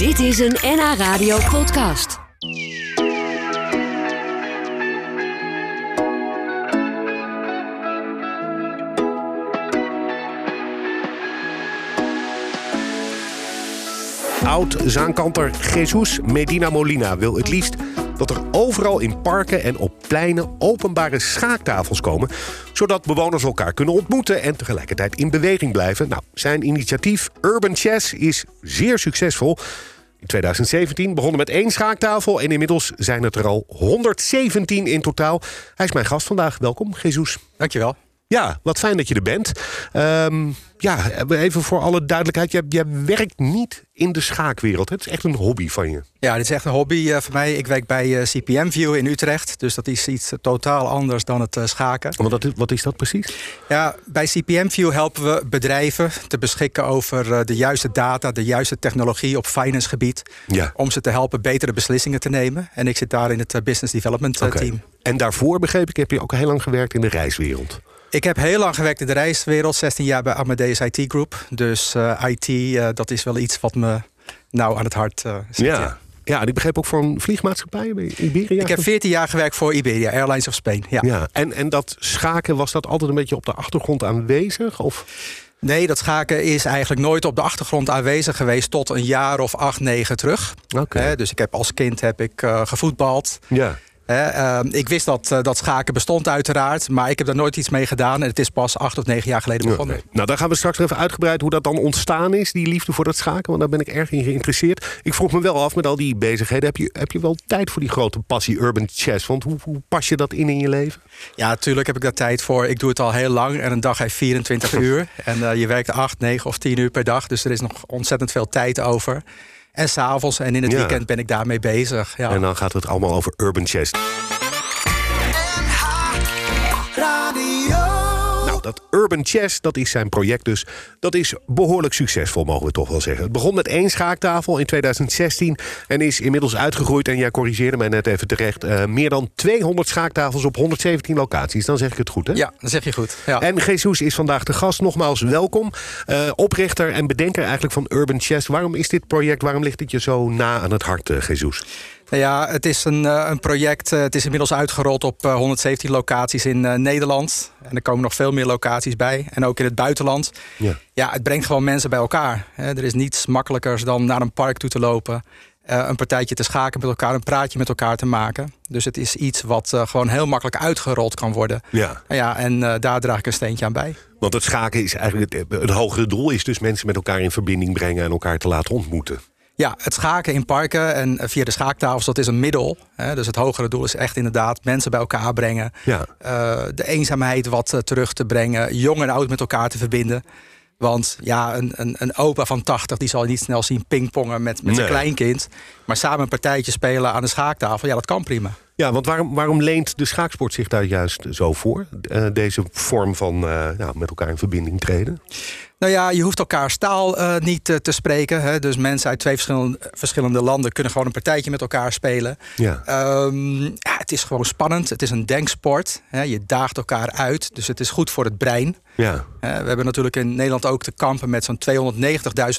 Dit is een NH Radio podcast. Oud-zaankanter Jesus Medina Molina wil het liefst dat er overal in parken en op pleinen openbare schaaktafels komen, zodat bewoners elkaar kunnen ontmoeten en tegelijkertijd in beweging blijven. Nou, zijn initiatief Urban Chess is zeer succesvol. In 2017 begonnen met één schaaktafel en inmiddels zijn het er al 117 in totaal. Hij is mijn gast vandaag. Welkom, Jesus. Dankjewel. Ja, wat fijn dat je er bent. Ehm, ja, even voor alle duidelijkheid. Jij, jij werkt niet in de schaakwereld. Het is echt een hobby van je. Ja, dit is echt een hobby uh, voor mij. Ik werk bij uh, CPM View in Utrecht. Dus dat is iets totaal anders dan het schaken. Wat, wat is dat precies? Ja, bij CPM View helpen we bedrijven te beschikken over de juiste data, de juiste technologie op finance gebied. Ja. Om ze te helpen betere beslissingen te nemen. En ik zit daar in het business development team. En daarvoor begreep ik, heb je ook heel lang gewerkt in de reiswereld. Ik heb heel lang gewerkt in de reiswereld, 16 jaar bij Amadeus IT Group. Dus eh, IT, eh, dat is wel iets wat me nou aan het hart eh, zit. Ja. Ja, en ik begreep ook voor een vliegmaatschappij bij Iberia. Ik heb 14 jaar gewerkt voor Iberia, Airlines of Spain. Ja. Ja, en, en dat schaken, was dat altijd een beetje op de achtergrond aanwezig? Of? Nee, dat schaken is eigenlijk nooit op de achtergrond aanwezig geweest tot een jaar of acht, negen terug. Oké. Dus ik heb als kind heb ik gevoetbald. Ja. Ehm, ik wist dat, eh, dat schaken bestond uiteraard, maar ik heb daar nooit iets mee gedaan. En het is pas acht of negen jaar geleden begonnen. Nou, daar gaan we straks even uitgebreid hoe dat dan ontstaan is, die liefde voor dat schaken. Want daar ben ik erg in geïnteresseerd. Ik vroeg me wel af met al die bezigheden. Heb je, heb je wel tijd voor die grote passie urban chess? Want hoe, hoe pas je dat in in je leven? Ja, natuurlijk heb ik daar tijd voor. Ik doe het al heel lang en een dag heeft 24 uur. En eh, je werkt 8, 9 of 10 uur per dag. Dus er is nog ontzettend veel tijd over. En s'avonds en in het Ja. weekend ben ik daarmee bezig. Ja. En dan gaat het allemaal over urban chess. Dat Urban Chess, dat is zijn project dus. Dat is behoorlijk succesvol, mogen we toch wel zeggen. Het begon met één schaaktafel in 2016 en is inmiddels uitgegroeid. En jij corrigeerde mij net even terecht. eh, meer dan 200 schaaktafels op 117 locaties. Dan zeg ik het goed, hè? ja, dat zeg je goed. Ja. En Jesus is vandaag de gast. Nogmaals welkom. Eh, oprichter en bedenker eigenlijk van Urban Chess. Waarom is dit project, waarom ligt het je zo na aan het hart, eh, Jesus? Nou ja, het is een, eh, een project. eh, het is inmiddels uitgerold op eh, 117 locaties in eh, Nederland. En er komen nog veel meer locaties bij. En ook in het buitenland. Ja. Ja, het brengt gewoon mensen bij elkaar. Er is niets makkelijkers dan naar een park toe te lopen. eh, een partijtje te schaken met elkaar, een praatje met elkaar te maken. Dus het is iets wat eh, gewoon heel makkelijk uitgerold kan worden. Ja. Nou ja, en eh, daar draag ik een steentje aan bij. Want het schaken is eigenlijk het, het hogere doel is dus mensen met elkaar in verbinding brengen en elkaar te laten ontmoeten. Ja, het schaken in parken en eh, via de schaaktafels, dat is een middel. Hè. Dus het hogere doel is echt inderdaad mensen bij elkaar brengen. Ja. eh, de eenzaamheid wat eh, terug te brengen. Jong en oud met elkaar te verbinden. Want ja, een, een, een opa van 80 die zal je niet snel zien pingpongen met, met kleinkind. Maar samen een partijtje spelen aan de schaaktafel, ja, dat kan prima. Ja, want waarom, waarom leent de schaaksport zich daar juist zo voor? Eh, deze vorm van ja, met elkaar in verbinding treden? Nou ja, je hoeft elkaars taal eh, niet te spreken. Hè. Dus mensen uit twee verschillende, verschillende landen kunnen gewoon een partijtje met elkaar spelen. Ja. Ehm, ja, het is gewoon spannend. Het is een denksport. Hè. Je daagt elkaar uit. Dus het is goed voor het brein. Ja. We hebben natuurlijk in Nederland ook te kampen met zo'n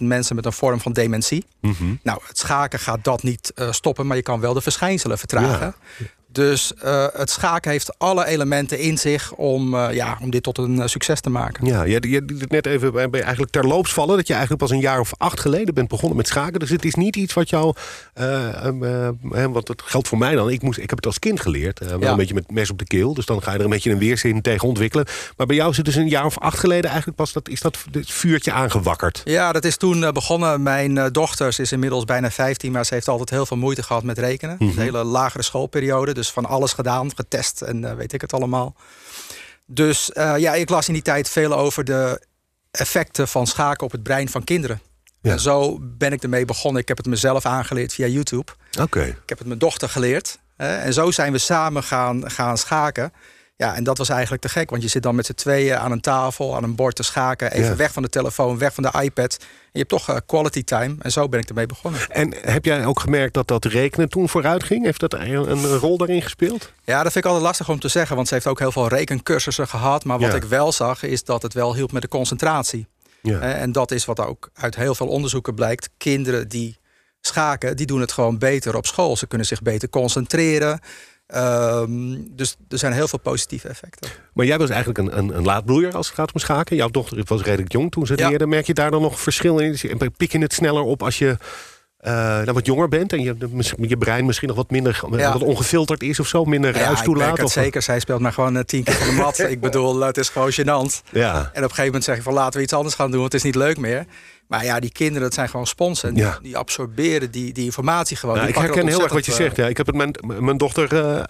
290.000 mensen met een vorm van dementie. Mhm. Nou, het schaken gaat dat niet eh, stoppen, maar je kan wel de verschijnselen vertragen. Dus eh, het schaken heeft alle elementen in zich om, eh, ja, om dit tot een eh, succes te maken. Ja, je, je liet het net even bij, bij eigenlijk terloops vallen... dat je eigenlijk pas een jaar of acht geleden bent begonnen met schaken. Dus het is niet iets wat jou... want het geldt voor mij dan. Ik, moest, ik heb het als kind geleerd. wel Ja. een beetje met mes op de keel. Dus dan ga je er een beetje een weerzin tegen ontwikkelen. Maar bij jou is het dus een jaar of acht geleden eigenlijk pas... Dat, is dat vuurtje aangewakkerd. Ja, dat is toen begonnen. Mijn dochter ze is inmiddels bijna 15, maar ze heeft altijd heel veel moeite gehad met rekenen. Mhm. De hele lagere schoolperiode, dus van alles gedaan, getest en eh, weet ik het allemaal. Dus eh, ja, ik las in die tijd veel over de effecten van schaken op het brein van kinderen. Ja. En zo ben ik ermee begonnen. Ik heb het mezelf aangeleerd via YouTube. Oké. Ik heb het mijn dochter geleerd. Hè, en zo zijn we samen gaan, gaan schaken. Ja, en dat was eigenlijk te gek. Want je zit dan met z'n tweeën aan een tafel, aan een bord te schaken. Even Ja. weg van de telefoon, weg van de iPad. En je hebt toch eh, quality time. En zo ben ik ermee begonnen. En heb jij ook gemerkt dat dat rekenen toen vooruit ging? Heeft dat een, rol daarin gespeeld? Ja, dat vind ik altijd lastig om te zeggen. Want ze heeft ook heel veel rekencursussen gehad. Maar wat Ja. ik wel zag, is dat het wel hielp met de concentratie. Ja. Eh, En dat is wat ook uit heel veel onderzoeken blijkt. Kinderen die schaken, die doen het gewoon beter op school. Ze kunnen zich beter concentreren. Ehm, dus er zijn heel veel positieve effecten. Maar jij was eigenlijk een, een, een laadbloeier als het gaat om schaken. Jouw dochter was redelijk jong toen ze het Ja. leerde. Merk je daar dan nog verschil in? En Pik je het sneller op als je eh, nou, wat jonger bent... en je, je brein misschien nog wat minder Ja. wat ongefilterd is of zo? Minder Ja, ruis ik toelaat? het of- zeker. Zij speelt maar gewoon eh, tien keer van de mat. ik bedoel, het is gewoon gênant. Ja. En op een gegeven moment zeg je van laten we iets anders gaan doen, want het is niet leuk meer. Maar ja, die kinderen, dat zijn gewoon sponsen. Die, Ja. die absorberen die, die informatie gewoon. Nou, ik herken heel erg wat je zegt. Ja. Ik heb het mijn, mijn dochter eh, eh,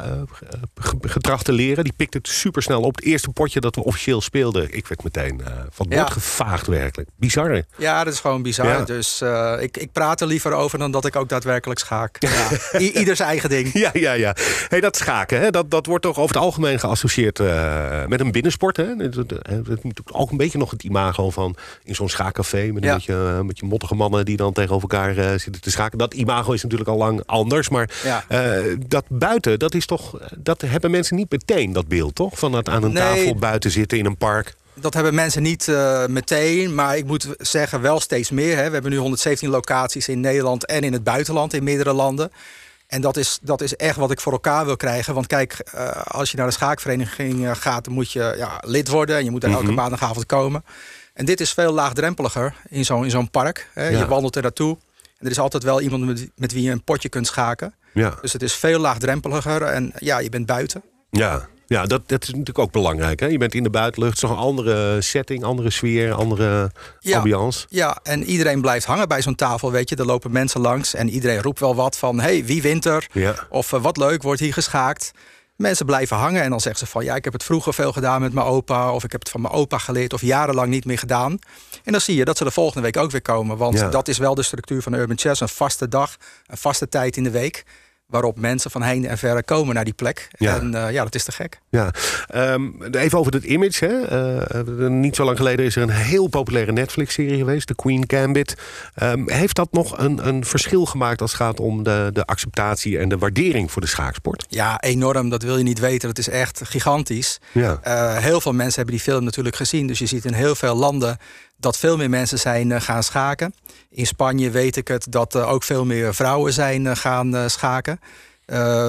ge- getracht te leren. Die pikt het supersnel op. Het eerste potje dat we officieel speelden... ik werd meteen eh, van het Ja. bord gevaagd werkelijk. Bizar. hè? eh, Ja, dat is gewoon bizar. Ja. Dus eh, ik, ik praat er liever over dan dat ik ook daadwerkelijk schaak. Ieder zijn eigen ding. Ja, ja, ja. Hey, dat schaken, hè, dat, dat wordt toch over het algemeen geassocieerd eh, met een binnensport. Hè? Het, natuurlijk ook een beetje nog het imago van in zo'n schaakcafé... met een Ja. Beetje, eh, met je mottige mannen die dan tegenover elkaar eh, zitten te schaken. Dat imago is natuurlijk al lang anders. Maar Ja. eh, dat buiten, dat is toch, dat hebben mensen niet meteen, dat beeld, toch? Van het aan een Nee. tafel buiten zitten in een park. Dat hebben mensen niet meteen, maar ik moet zeggen wel steeds meer. Hè. We hebben nu 117 locaties in Nederland en in het buitenland in meerdere landen. En dat is, dat is echt wat ik voor elkaar wil krijgen. Want kijk, als je naar de schaakvereniging gaat, dan moet je ja, lid worden. En je moet daar elke Mhm. maandagavond komen. En dit is veel laagdrempeliger in zo'n in zo'n park. Hè. Ja. Je wandelt er naartoe. En er is altijd wel iemand met, met wie je een potje kunt schaken. Ja, Dus het is veel laagdrempeliger. En ja, je bent buiten. ja. ja dat, dat is natuurlijk ook belangrijk. Hè? Je bent in de buitenlucht, een andere setting, andere sfeer, andere Ja. ambiance. Ja, en iedereen blijft hangen bij zo'n tafel, weet je. Er lopen mensen langs en iedereen roept wel wat van... hey, wie wint er? Ja. Of eh, wat leuk, wordt hier geschaakt? Mensen blijven hangen en dan zeggen ze van... ja, ik heb het vroeger veel gedaan met mijn opa... of ik heb het van mijn opa geleerd of jarenlang niet meer gedaan. En dan zie je dat ze de volgende week ook weer komen. Want Ja. dat is wel de structuur van Urban Chess. Een vaste dag, een vaste tijd in de week... waarop mensen van heen en verre komen naar die plek. Ja. En eh, ja, dat is te gek. Ja, Ehm, even over het image. Hè. Eh, eh, niet zo lang geleden is er een heel populaire Netflix-serie geweest, The Queen Gambit. Ehm, heeft dat nog een, een verschil gemaakt als het gaat om de, de acceptatie en de waardering voor de schaaksport? Ja, enorm. Dat wil je niet weten. Dat is echt gigantisch. Ja. Heel veel mensen hebben die film natuurlijk gezien. Dus je ziet in heel veel landen dat veel meer mensen zijn eh, gaan schaken. In Spanje weet ik het dat ook veel meer vrouwen zijn eh, gaan eh, schaken.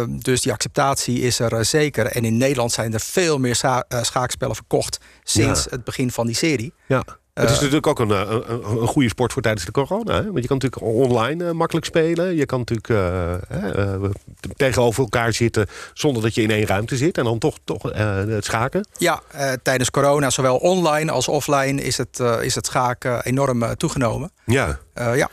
Dus die acceptatie is er zeker. En in Nederland zijn er veel meer schaakspellen verkocht sinds Ja. het begin van die serie. ja. Het is Eh, natuurlijk ook een, eh, een, een, goede sport voor tijdens de corona. Hè? Want je kan natuurlijk online eh, makkelijk spelen. Je kan natuurlijk tegenover elkaar zitten zonder dat je in één ruimte zit. En dan toch, toch het schaken. Ja, tijdens corona, zowel online als offline, is het, is het schaken enorm toegenomen. Ja. Ja.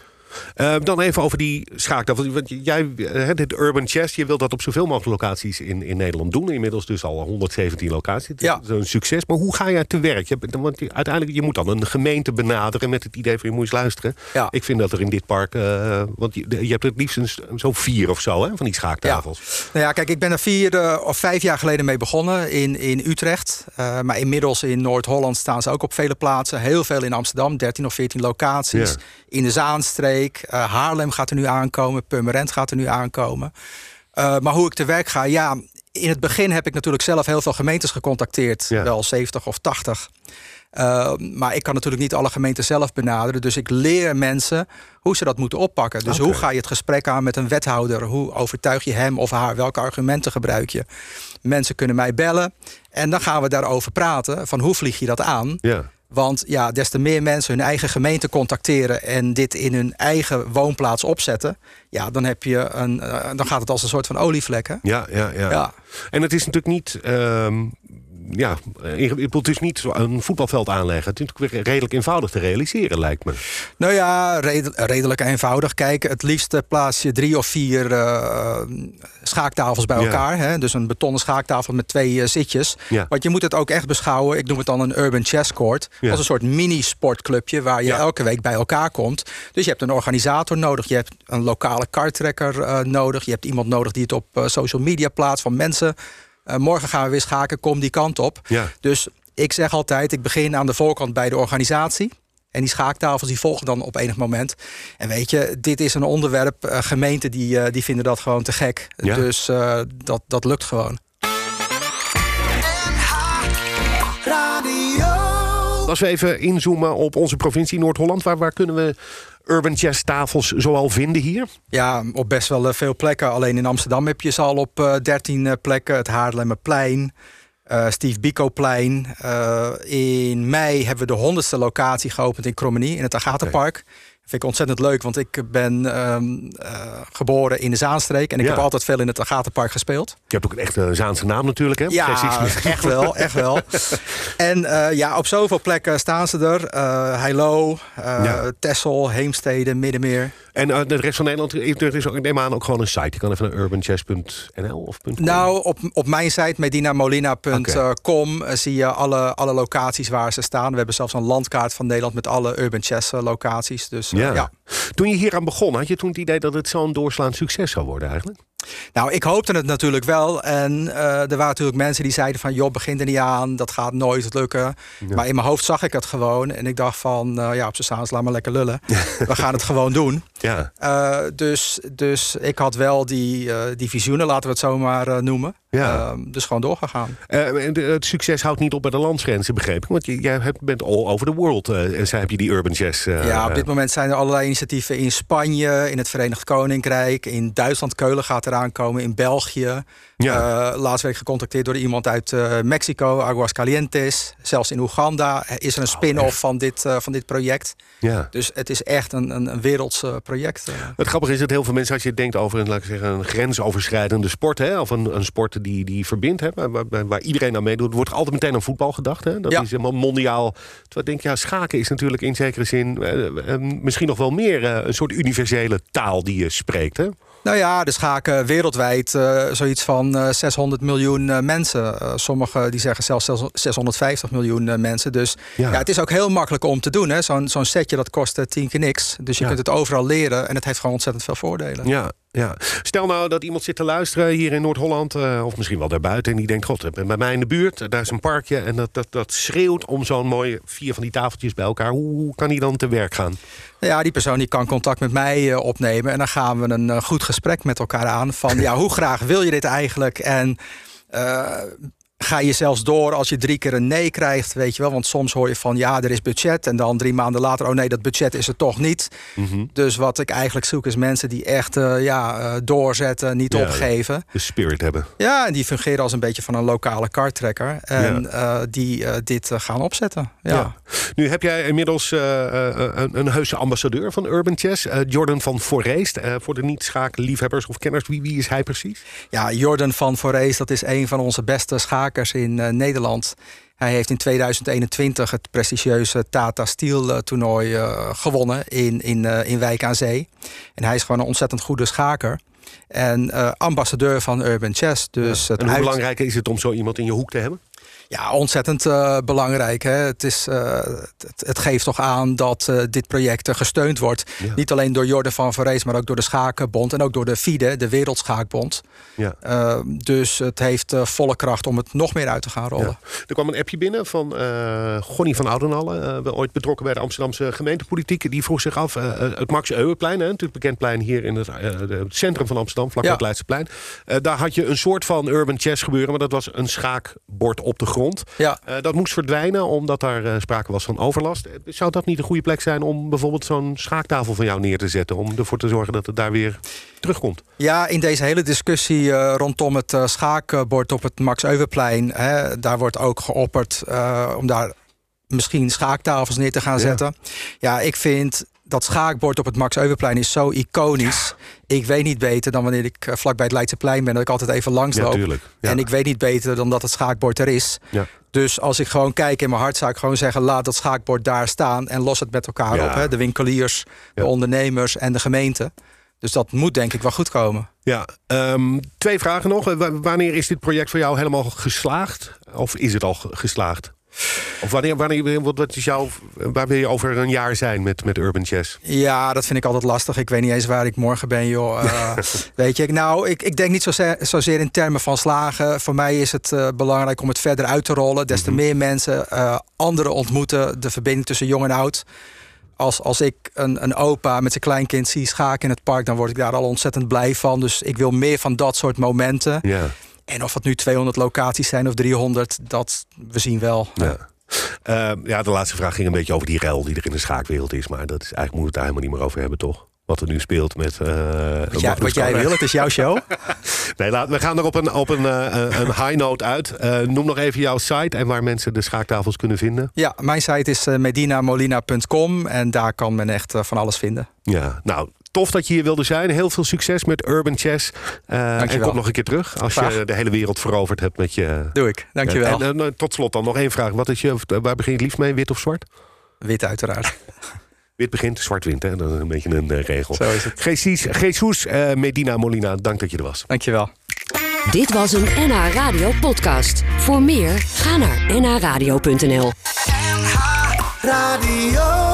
Eh, dan even over die schaaktafel. Want jij, eh, dit Urban Chess, je wilt dat op zoveel mogelijk locaties in, in Nederland doen. Inmiddels dus al 117 locaties. Ja. is een succes. Maar hoe ga jij te werk? Je, want uiteindelijk, je moet dan een gemeente benaderen met het idee van je moet eens luisteren. Ja. Ik vind dat er in dit park, eh, want je, je hebt het liefst een, s- zo vier of zo hè, van die schaaktafels. Nou ja, kijk, ik ben er vier of vijf jaar geleden mee begonnen in, in Utrecht. Maar inmiddels in Noord-Holland staan ze ook op vele plaatsen. Heel veel in Amsterdam, 13 of 14 locaties. In de Zaanstreek, eh, Haarlem gaat er nu aankomen, Purmerend gaat er nu aankomen. Eh, maar hoe ik te werk ga, ja, in het begin heb ik natuurlijk zelf heel veel gemeentes gecontacteerd. Ja. Wel 70 of 80. Uh, maar ik kan natuurlijk niet alle gemeenten zelf benaderen. Dus ik leer mensen hoe ze dat moeten oppakken. Dus hoe ga je het gesprek aan met een wethouder? Hoe overtuig je hem of haar? Welke argumenten gebruik je? Mensen kunnen mij bellen. En dan gaan we daarover praten. Van hoe vlieg je dat aan? Ja. Want ja, des te meer mensen hun eigen gemeente contacteren en dit in hun eigen woonplaats opzetten, ja, dan heb je een, uh, dan gaat het als een soort van olievlek. Hè? Ja, ja, ja, Ja. En het is natuurlijk niet. ehm, ja, bedoel, het is niet een voetbalveld aanleggen. Het is redelijk eenvoudig te realiseren, lijkt me. Nou ja, red- redelijk eenvoudig. Kijk, het liefst eh, plaats je drie of vier eh, schaaktafels bij Ja. elkaar. Hè? Dus een betonnen schaaktafel met twee eh, zitjes. Ja. Want je moet het ook echt beschouwen. Ik noem het dan een urban chess court. Ja. Als een soort mini-sportclubje waar je elke week bij elkaar komt. Dus je hebt een organisator nodig. Je hebt een lokale karttrekker eh, nodig. Je hebt iemand nodig die het op eh, social media plaatst van mensen. Eh, morgen gaan we weer schaken, kom die kant op. Ja. Dus ik zeg altijd, ik begin aan de voorkant bij de organisatie. En die schaaktafels die volgen dan op enig moment. En weet je, dit is een onderwerp. eh, gemeenten die, eh, die vinden dat gewoon te gek. Ja. Dus eh, dat, dat lukt gewoon. Als we even inzoomen op onze provincie Noord-Holland, waar, waar kunnen we urban jazz tafels zoal vinden hier? Ja, op best wel veel plekken. Alleen in Amsterdam heb je ze al op 13 plekken. Het Haarlemmerplein, uh, Steve Biko-plein. in mei hebben we de honderdste locatie geopend in Krommenie, in het Agatenpark vind ik ontzettend leuk, want ik ben ehm, eh, geboren in de Zaanstreek en ik heb altijd veel in het Agatenpark gespeeld. Je hebt ook een echte Zaanse naam natuurlijk, hè? Ja, echt wel, echt wel. en uh, ja, op zoveel plekken staan ze er. Uh, Heilo, ja. Tessel, Heemstede, Middenmeer. En de rest van Nederland, er is ook, ik neem aan ook gewoon een site. Je kan even naar urbanchess.nl of .com. Nou, op, op mijn site medinamolina.com zie je alle, alle locaties waar ze staan. We hebben zelfs een landkaart van Nederland met alle urban chess locaties. Dus ja. Toen je hier aan begon, had je toen het idee dat het zo'n doorslaand succes zou worden eigenlijk? Nou, ik hoopte het natuurlijk wel. En uh, er waren natuurlijk mensen die zeiden van... joh, begin er niet aan, dat gaat nooit lukken. Maar in mijn hoofd zag ik het gewoon. En ik dacht van, uh, ja, op z'n saans, laat maar lekker lullen. We gaan het gewoon doen. Ja. Uh, dus, dus ik had wel die, die visioenen, laten we het zo maar noemen. Ja. Ehm, dus gewoon doorgegaan. het succes houdt niet op bij de landsgrenzen, begreep ik. Want jij bent all over the world. en zij heb je die urban jazz. ja, op dit moment zijn er allerlei initiatieven in Spanje... in het Verenigd Koninkrijk, in Duitsland. Keulen gaat eraan komen, in België. Ja. Uh, laatst werd ik gecontacteerd door iemand uit uh, Mexico, Aguascalientes. Zelfs in Oeganda is er een oh, spin-off van, dit, uh, van dit project. Ja. Dus het is echt een, een, een werelds project. Het grappige is dat heel veel mensen, als je denkt over een, laat ik zeggen, een grensoverschrijdende sport, hè, of een, een sport die, die verbindt, hè, waar, waar, iedereen aan meedoet, wordt altijd meteen aan voetbal gedacht. Hè? Dat is helemaal mondiaal. Terwijl ik denk, ja, schaken is natuurlijk in zekere zin misschien nog wel meer een soort universele taal die je spreekt. Hè? Nou ja, de schaken wereldwijd uh, zoiets van uh, eh, 600 miljoen uh, mensen. sommigen die zeggen zelfs 650 miljoen mensen. Dus ja. ja. het is ook heel makkelijk om te doen. Zo'n zo'n setje dat kost tien keer niks. Dus je kunt het overal leren en het heeft gewoon ontzettend veel voordelen. Ja, ja. Stel nou dat iemand zit te luisteren hier in Noord-Holland, uh, of misschien wel daarbuiten, en die denkt: God, bij mij in de buurt, daar is een parkje en dat, dat, dat schreeuwt om zo'n mooie vier van die tafeltjes bij elkaar. Hoe kan die dan te werk gaan? Ja, die persoon die kan contact met mij uh, opnemen en dan gaan we een uh, goed gesprek met elkaar aan. Van ja, hoe graag wil je dit eigenlijk? En ga je zelfs door als je drie keer een nee krijgt, weet je wel. Want soms hoor je van ja, er is budget. En dan drie maanden later, oh nee, dat budget is er toch niet. Mhm. Dus wat ik eigenlijk zoek is mensen die echt uh, ja, uh, doorzetten, niet ja, opgeven. De spirit hebben. Ja, en die fungeren als een beetje van een lokale karttrekker. En ja. uh, die dit gaan opzetten. Ja. Nu heb jij inmiddels een, een heuse ambassadeur van Urban Chess. Jordan van Foreest. voor de niet-schaakliefhebbers of kenners, wie, wie is hij precies? Ja, Jordan van Foreest, dat is een van onze beste in uh, Nederland. Hij heeft in 2021 het prestigieuze Tata Steel uh, toernooi uh, gewonnen in, in, in Wijk aan Zee. En hij is gewoon een ontzettend goede schaker. En ambassadeur van Urban Chess. Dus ja. en hoe belangrijk is het om zo iemand in je hoek te hebben? Ja, ontzettend uh, belangrijk. Hè? Het, is, uh, het, het, geeft toch aan dat uh, dit project gesteund wordt. Ja. Niet alleen door Jordan van Verrees, maar ook door de Schakenbond en ook door de FIDE, de Wereldschaakbond. Ja. dus het heeft volle kracht om het nog meer uit te gaan rollen. Ja. Er kwam een appje binnen van Gonnie van Oudenalle, ooit betrokken bij de Amsterdamse gemeentepolitiek. Die vroeg zich af, het Max Euweplein, natuurlijk bekend plein hier in het, het centrum van Amsterdam, vlak bij het Leidseplein. daar had je een soort van urban chess gebeuren, maar dat was een schaakbord op de grond grond. Ja. Uh, dat moest verdwijnen omdat daar uh, sprake was van overlast. Eh, zou dat niet een goede plek zijn om bijvoorbeeld zo'n schaaktafel van jou neer te zetten? Om ervoor te zorgen dat het daar weer terugkomt? Ja, in deze hele discussie uh, rondom het schaakbord op het Max Euweplein... Hè, daar wordt ook geopperd om daar misschien schaaktafels neer te gaan zetten. Ja, ik vind dat schaakbord op het Max Euweplein is zo iconisch. Ik weet niet beter dan wanneer ik eh, vlakbij het Leidseplein ben... dat ik altijd even langs loop. Ja, ja. En ik weet niet beter dan dat het schaakbord er is. Ja. Dus als ik gewoon kijk in mijn hart... zou ik gewoon zeggen, laat dat schaakbord daar staan... en los het met elkaar op. Hè? De winkeliers, de ondernemers en de gemeente. Dus dat moet denk ik wel goed komen. Ja, um, twee vragen nog. wanneer is dit project voor jou helemaal geslaagd? Of is het al geslaagd? Of wanneer, wanneer wat is jouw, waar wil je over een jaar zijn met, met Urban Chess? Ja, dat vind ik altijd lastig. Ik weet niet eens waar ik morgen ben, joh. Uh, weet je, nou, ik, ik denk niet zozeer, zozeer in termen van slagen. Voor mij is het uh, belangrijk om het verder uit te rollen. Des te mm -hmm. meer mensen uh, anderen ontmoeten. De verbinding tussen jong en oud. Als, als ik een, een opa met zijn kleinkind zie schaken in het park... dan word ik daar al ontzettend blij van. Dus ik wil meer van dat soort momenten. Ja. En of het nu 200 locaties zijn of 300, dat we zien wel. Ja. Uh, ja, de laatste vraag ging een beetje over die rel die er in de schaakwereld is. Maar dat is, eigenlijk moeten we het daar helemaal niet meer over hebben, toch? Wat er nu speelt met. Uh, wat, jij, wat jij wil, het is jouw show. nee, laat, we gaan er op een, op een, uh, een high note uit. Noem nog even jouw site en waar mensen de schaaktafels kunnen vinden. Ja, mijn site is medinamolina.com en daar kan men echt van alles vinden. Ja, nou, tof dat je hier wilde zijn. Heel veel succes met Urban Chess. Uh, en kom nog een keer terug als je de hele wereld veroverd hebt met je. Doe ik, dankjewel. En, en tot slot dan nog één vraag. Wat is je, waar begin je liefst mee, wit of zwart? Wit uiteraard. Wit begint, zwart wint. Hè? Dat is een beetje een uh, regel. Zo is het. Jesus, Jesus uh, Medina Molina, dank dat je er was. Dankjewel. Dit was een NH Radio podcast. Voor meer, ga naar nhradio.nl NH Radio